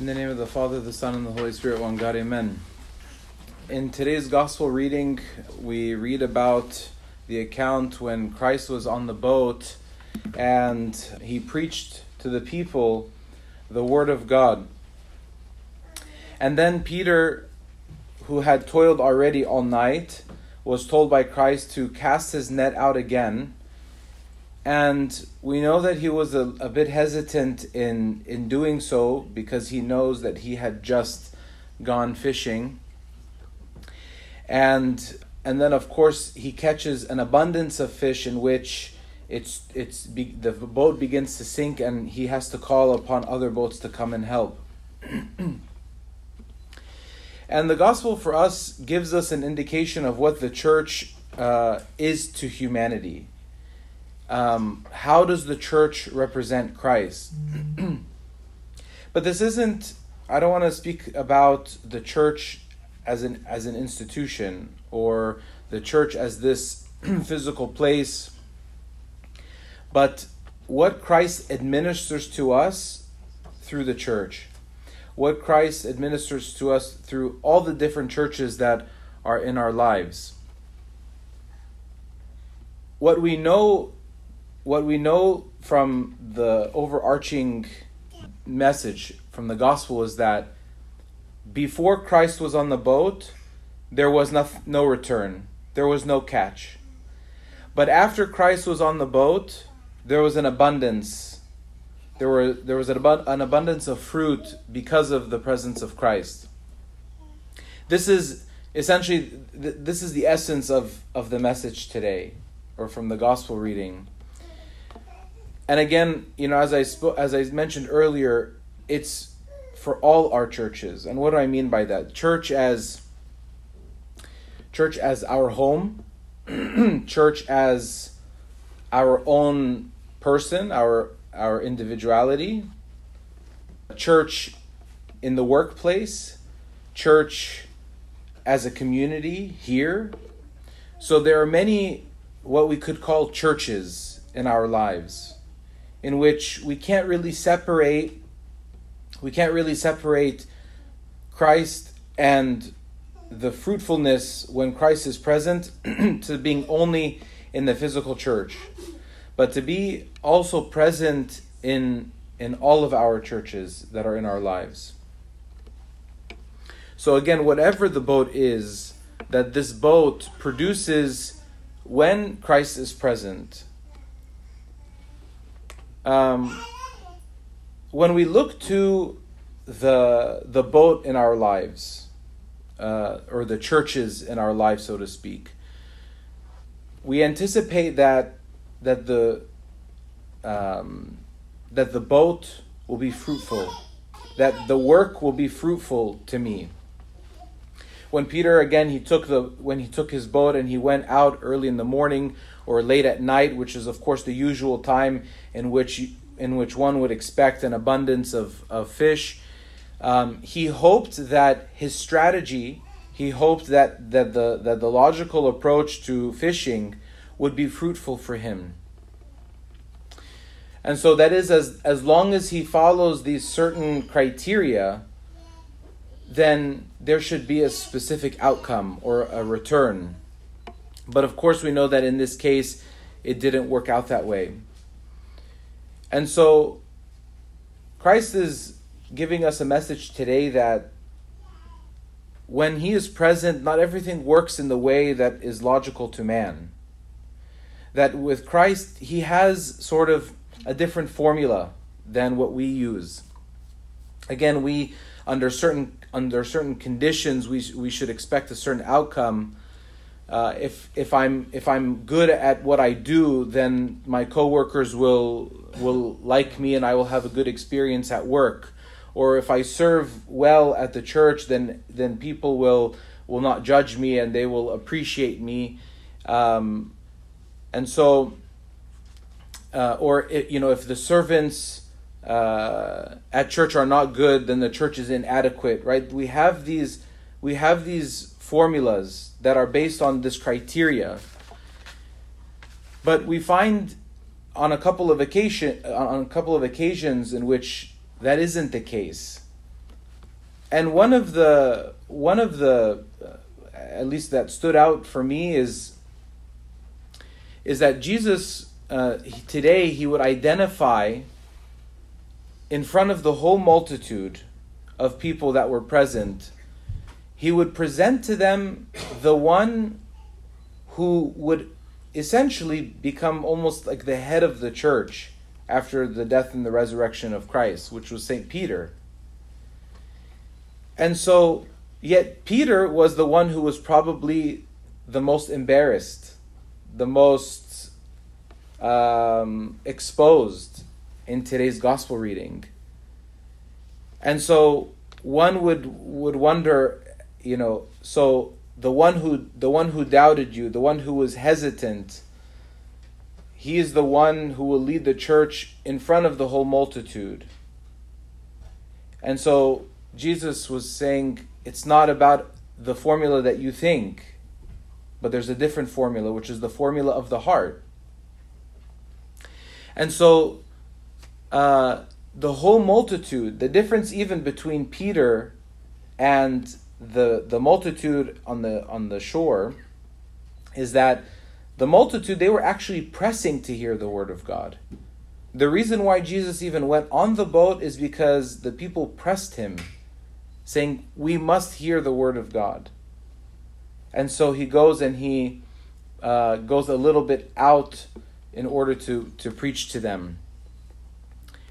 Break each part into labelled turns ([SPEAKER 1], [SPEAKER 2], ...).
[SPEAKER 1] In the name of the Father, the Son, and the Holy Spirit, one God, amen. In today's gospel reading, we read about the account when Christ was on the boat and he preached to the people the word of God. And then Peter, who had toiled already all night, was told by Christ to cast his net out again and we know that he was a, a bit hesitant in, in doing so because he knows that he had just gone fishing. And and then of course he catches an abundance of fish in which it's it's be, the boat begins to sink and he has to call upon other boats to come and help. and the gospel for us gives us an indication of what the church uh, is to humanity um, how does the church represent Christ? but this isn't. I don't want to speak about the church as an as an institution or the church as this physical place, but what Christ administers to us through the church, what Christ administers to us through all the different churches that are in our lives. What we know what we know from the overarching message from the gospel is that before Christ was on the boat, there was no, no return, there was no catch. But after Christ was on the boat, there was an abundance. There, were, there was an, an abundance of fruit because of the presence of Christ. This is essentially this is the essence of, of the message today, or from the gospel reading. And again, you know, as I sp- as I mentioned earlier, it's for all our churches. And what do I mean by that? Church as church as our home, church as our own person, our our individuality, church in the workplace, church as a community here. So there are many what we could call churches in our lives in which we can't really separate we can't really separate Christ and the fruitfulness when Christ is present to being only in the physical church, but to be also present in in all of our churches that are in our lives. So again, whatever the boat is that this boat produces when Christ is present, um, when we look to the the boat in our lives, uh, or the churches in our lives, so to speak, we anticipate that that the um, that the boat will be fruitful, that the work will be fruitful to me. When Peter again he took the when he took his boat and he went out early in the morning or late at night, which is of course the usual time in which in which one would expect an abundance of, of fish. Um, he hoped that his strategy, he hoped that, that the that the logical approach to fishing would be fruitful for him. And so that is as as long as he follows these certain criteria, then there should be a specific outcome or a return. But of course, we know that in this case, it didn't work out that way. And so, Christ is giving us a message today that when He is present, not everything works in the way that is logical to man. That with Christ, He has sort of a different formula than what we use. Again, we under certain under certain conditions we we should expect a certain outcome uh, if if I'm if I'm good at what I do, then my coworkers will will like me and I will have a good experience at work. Or if I serve well at the church, then then people will will not judge me and they will appreciate me. Um, and so, uh, or it, you know, if the servants uh, at church are not good, then the church is inadequate, right? We have these we have these formulas that are based on this criteria. But we find on a couple of occasion on a couple of occasions in which that isn't the case. and one of the one of the uh, at least that stood out for me is is that Jesus uh, today he would identify in front of the whole multitude of people that were present he would present to them the one who would essentially become almost like the head of the church after the death and the resurrection of Christ, which was St. Peter. And so, yet Peter was the one who was probably the most embarrassed, the most um, exposed in today's gospel reading. And so one would would wonder, you know, so the one who the one who doubted you, the one who was hesitant, he is the one who will lead the church in front of the whole multitude. And so Jesus was saying it's not about the formula that you think, but there's a different formula, which is the formula of the heart. And so, uh, the whole multitude, the difference even between Peter and the the multitude on the on the shore, is that the multitude they were actually pressing to hear the word of God. The reason why Jesus even went on the boat is because the people pressed him saying, We must hear the word of God. And so he goes and he uh, goes a little bit out in order to, to preach to them.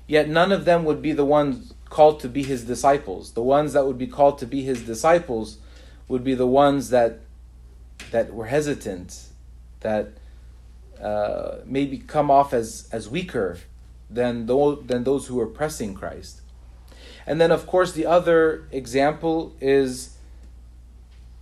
[SPEAKER 1] Yet none of them would be the ones called to be his disciples. The ones that would be called to be his disciples would be the ones that that were hesitant, that uh, maybe come off as, as weaker than, those, than those who were pressing Christ. And then, of course, the other example is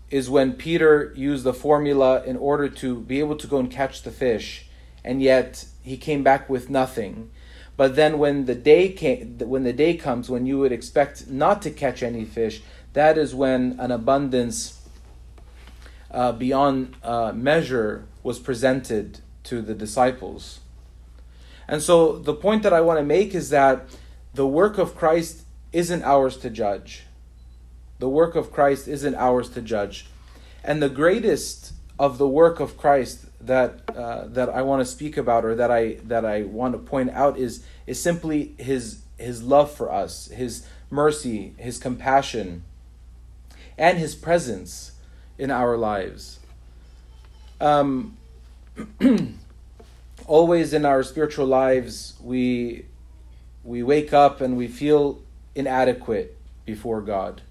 [SPEAKER 1] is when Peter used the formula in order to be able to go and catch the fish, and yet he came back with nothing. But then, when the day came, when the day comes when you would expect not to catch any fish, that is when an abundance uh, beyond uh, measure was presented to the disciples. And so, the point that I want to make is that the work of Christ isn't ours to judge. The work of Christ isn't ours to judge. And the greatest of the work of Christ that uh, that I want to speak about or that I that I want to point out is is simply his his love for us, his mercy, his compassion, and his presence in our lives. Um, always in our spiritual lives, we we wake up and we feel inadequate before God.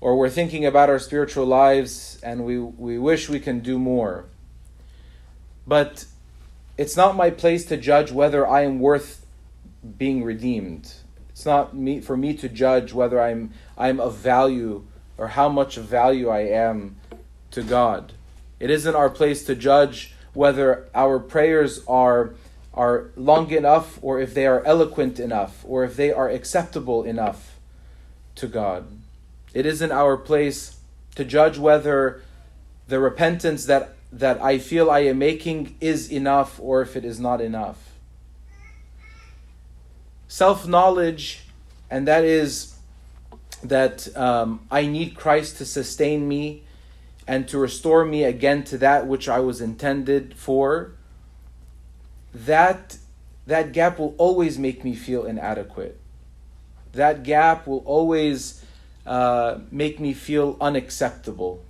[SPEAKER 1] Or we're thinking about our spiritual lives and we, we wish we can do more. But it's not my place to judge whether I am worth being redeemed. It's not me for me to judge whether I'm I'm of value or how much of value I am to God. It isn't our place to judge whether our prayers are are long enough or if they are eloquent enough or if they are acceptable enough to God. It isn't our place to judge whether the repentance that, that I feel I am making is enough or if it is not enough. Self knowledge, and that is that um, I need Christ to sustain me and to restore me again to that which I was intended for that that gap will always make me feel inadequate. That gap will always uh, make me feel unacceptable.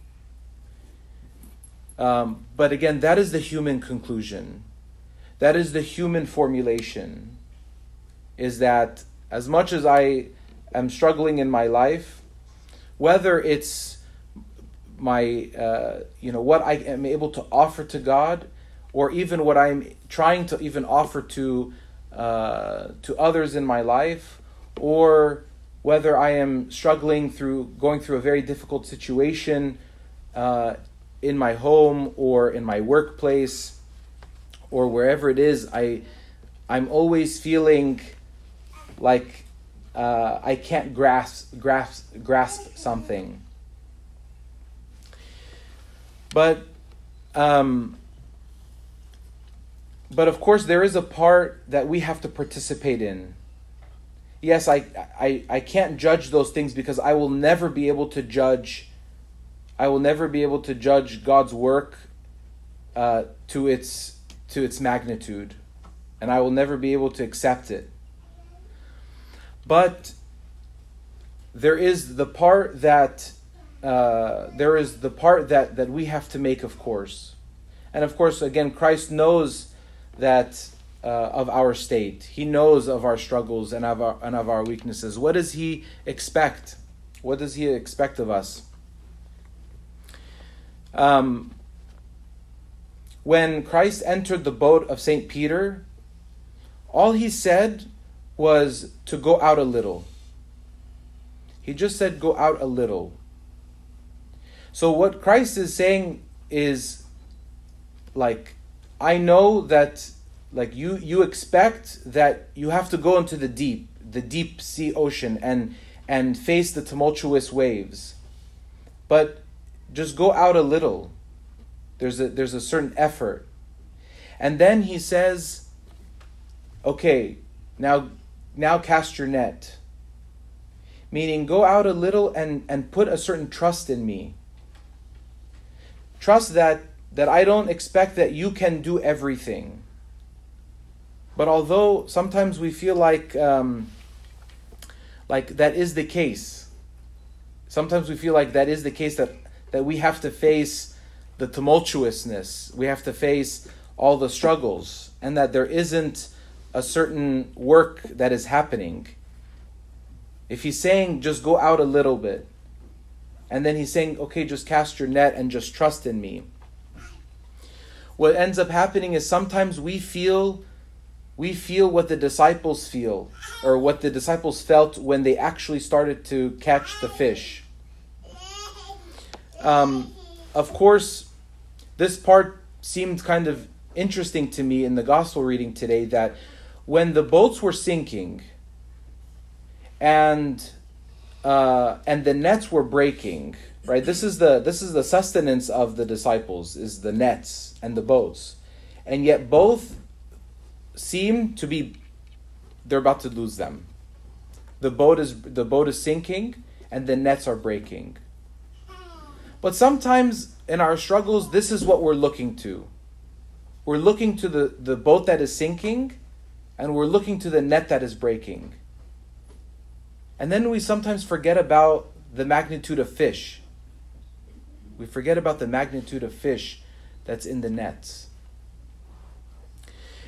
[SPEAKER 1] Um, but again, that is the human conclusion. That is the human formulation. Is that as much as I am struggling in my life, whether it's my, uh, you know, what I am able to offer to God, or even what I'm trying to even offer to uh, to others in my life, or whether I am struggling through going through a very difficult situation uh, in my home or in my workplace or wherever it is, I I'm always feeling like uh, I can't grasp grasp grasp something. But um, but of course, there is a part that we have to participate in. yes, I, I, I can't judge those things because I will never be able to judge. I will never be able to judge God's work uh, to its to its magnitude, and I will never be able to accept it. But there is the part that uh, there is the part that that we have to make, of course, and of course, again, Christ knows that uh, of our state. He knows of our struggles and of our, and of our weaknesses. What does He expect? What does He expect of us? Um, when Christ entered the boat of St. Peter, all he said was to go out a little. He just said, Go out a little. So, what Christ is saying is like, I know that like you you expect that you have to go into the deep the deep sea ocean and and face the tumultuous waves but just go out a little. There's a there's a certain effort. And then he says okay now now cast your net. Meaning go out a little and and put a certain trust in me. Trust that that I don't expect that you can do everything. But although sometimes we feel like um, like that is the case, sometimes we feel like that is the case that that we have to face the tumultuousness, we have to face all the struggles, and that there isn't a certain work that is happening. If he's saying just go out a little bit, and then he's saying, okay, just cast your net and just trust in me. What ends up happening is sometimes we feel we feel what the disciples feel, or what the disciples felt when they actually started to catch the fish. Um, of course, this part seemed kind of interesting to me in the gospel reading today that when the boats were sinking and uh, and the nets were breaking, right? This is the this is the sustenance of the disciples is the nets and the boats, and yet both seem to be they're about to lose them. The boat is the boat is sinking and the nets are breaking. But sometimes in our struggles this is what we're looking to. We're looking to the, the boat that is sinking and we're looking to the net that is breaking. And then we sometimes forget about the magnitude of fish. We forget about the magnitude of fish that's in the nets.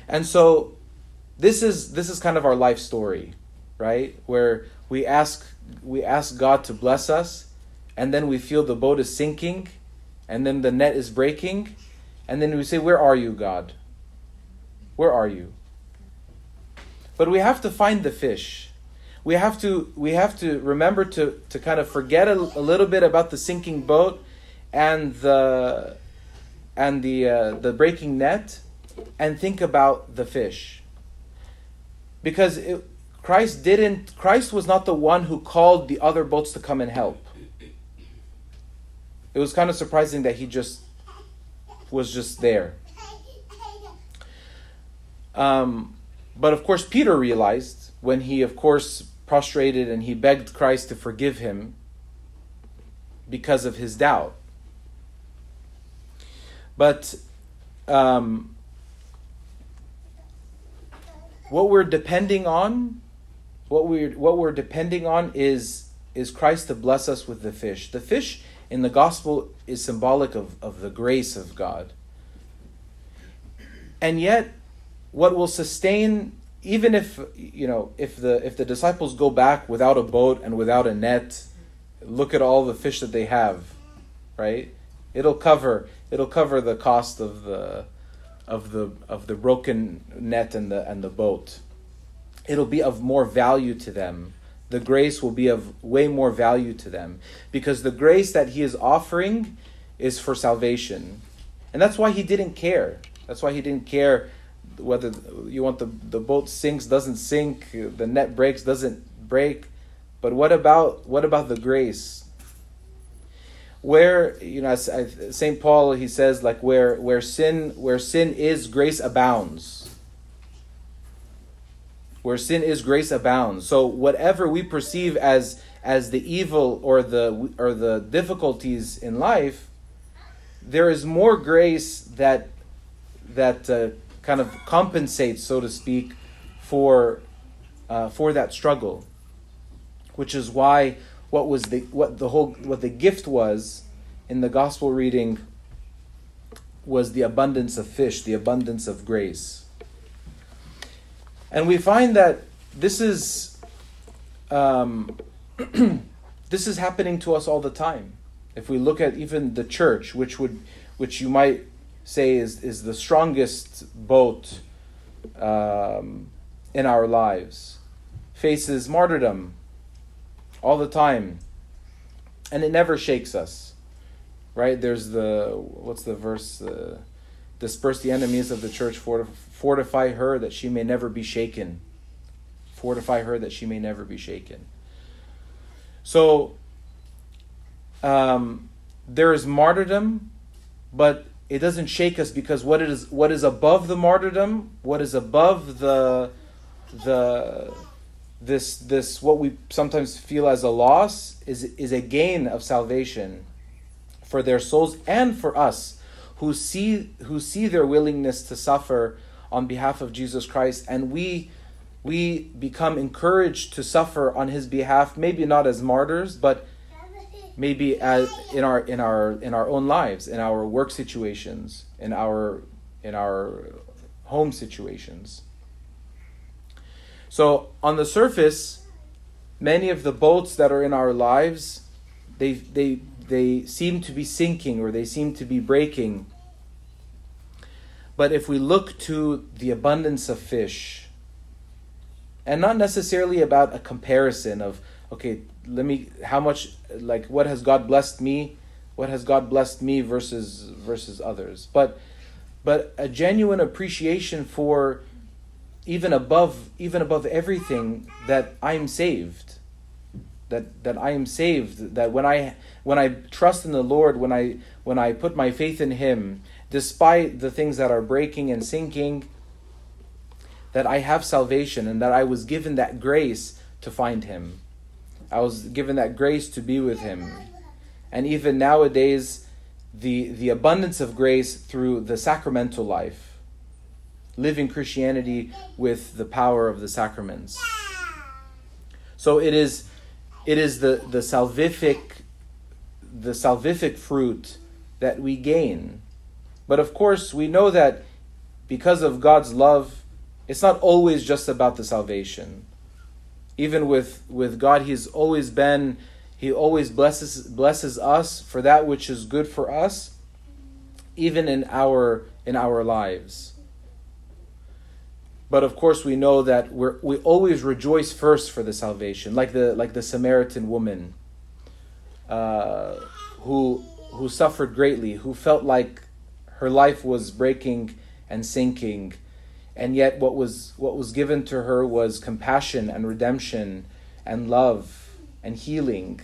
[SPEAKER 1] And so this is this is kind of our life story, right? Where we ask we ask God to bless us and then we feel the boat is sinking and then the net is breaking and then we say where are you God? Where are you? But we have to find the fish. We have to we have to remember to to kind of forget a, a little bit about the sinking boat and the and the uh, the breaking net and think about the fish. Because it, Christ didn't Christ was not the one who called the other boats to come and help. It was kind of surprising that he just was just there. Um, but of course, Peter realized when he, of course, prostrated and he begged Christ to forgive him because of his doubt. But um, what we're depending on, what we're what we're depending on is is Christ to bless us with the fish. The fish in the gospel is symbolic of, of the grace of God. And yet, what will sustain even if you know if the if the disciples go back without a boat and without a net, look at all the fish that they have, right? It'll cover it'll cover the cost of the of the of the broken net and the and the boat. It'll be of more value to them. The grace will be of way more value to them because the grace that he is offering is for salvation. And that's why he didn't care. That's why he didn't care whether you want the the boat sinks doesn't sink, the net breaks doesn't break. But what about what about the grace? where you know Saint Paul he says like where where sin where sin is grace abounds. Where sin is, grace abounds. So whatever we perceive as as the evil or the or the difficulties in life, there is more grace that that uh, kind of compensates, so to speak, for uh, for that struggle. Which is why what was the what the whole what the gift was in the gospel reading was the abundance of fish, the abundance of grace. And we find that this is um, this is happening to us all the time. If we look at even the church, which would which you might say is, is the strongest boat um, in our lives, faces martyrdom all the time, and it never shakes us. Right? There's the what's the verse? Uh, Disperse the enemies of the church, fortify her that she may never be shaken. Fortify her that she may never be shaken. So, um, there is martyrdom, but it doesn't shake us because what is what is above the martyrdom, what is above the the this this what we sometimes feel as a loss is is a gain of salvation for their souls and for us who see who see their willingness to suffer on behalf of Jesus Christ and we we become encouraged to suffer on his behalf maybe not as martyrs but maybe as in our in our in our own lives in our work situations in our in our home situations. So on the surface many of the boats that are in our lives they they they seem to be sinking or they seem to be breaking but if we look to the abundance of fish, and not necessarily about a comparison of, okay, let me, how much, like, what has God blessed me? What has God blessed me versus versus others? But but a genuine appreciation for even above even above everything that I'm saved that that I am saved that when I when I trust in the Lord when I when I put my faith in him despite the things that are breaking and sinking, that I have salvation and that I was given that grace to find Him. I was given that grace to be with Him. And even nowadays, the, the abundance of grace through the sacramental life, living Christianity with the power of the sacraments. So it is, it is the, the salvific the salvific fruit that we gain but of course, we know that because of God's love, it's not always just about the salvation. Even with, with God, He's always been, He always blesses, blesses us for that which is good for us, even in our, in our lives. But of course, we know that we we always rejoice first for the salvation, like the, like the Samaritan woman uh, who, who suffered greatly, who felt like her life was breaking and sinking, and yet what was what was given to her was compassion and redemption and love and healing.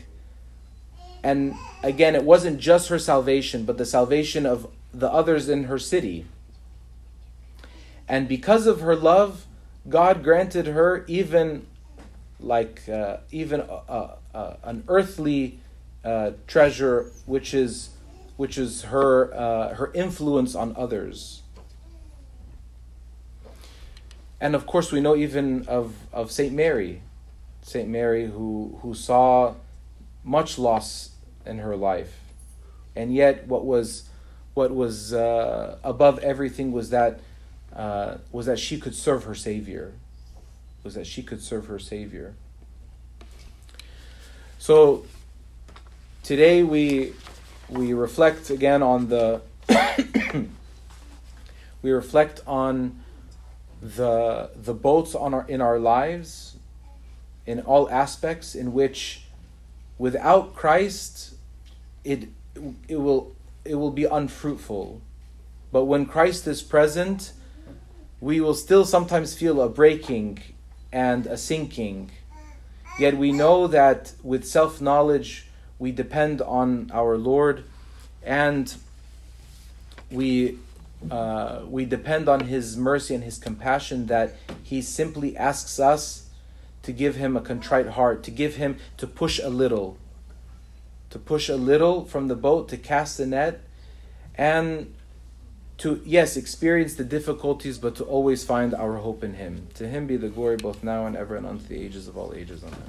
[SPEAKER 1] And again, it wasn't just her salvation, but the salvation of the others in her city. And because of her love, God granted her even like uh, even an earthly uh, treasure, which is which is her, uh, her influence on others. And of course, we know even of, of St. Mary, St. Mary, who, who saw much loss in her life. And yet, what was, what was uh, above everything was that, uh, was that she could serve her Savior. Was that she could serve her Savior. So, today we we reflect again on the we reflect on the the boats on our in our lives in all aspects in which without Christ it it will it will be unfruitful. But when Christ is present we will still sometimes feel a breaking and a sinking. Yet we know that with self knowledge we depend on our Lord and we uh, we depend on His mercy and His compassion that He simply asks us to give Him a contrite heart, to give Him to push a little, to push a little from the boat, to cast the net, and to, yes, experience the difficulties, but to always find our hope in Him. To Him be the glory both now and ever and unto the ages of all ages. Amen.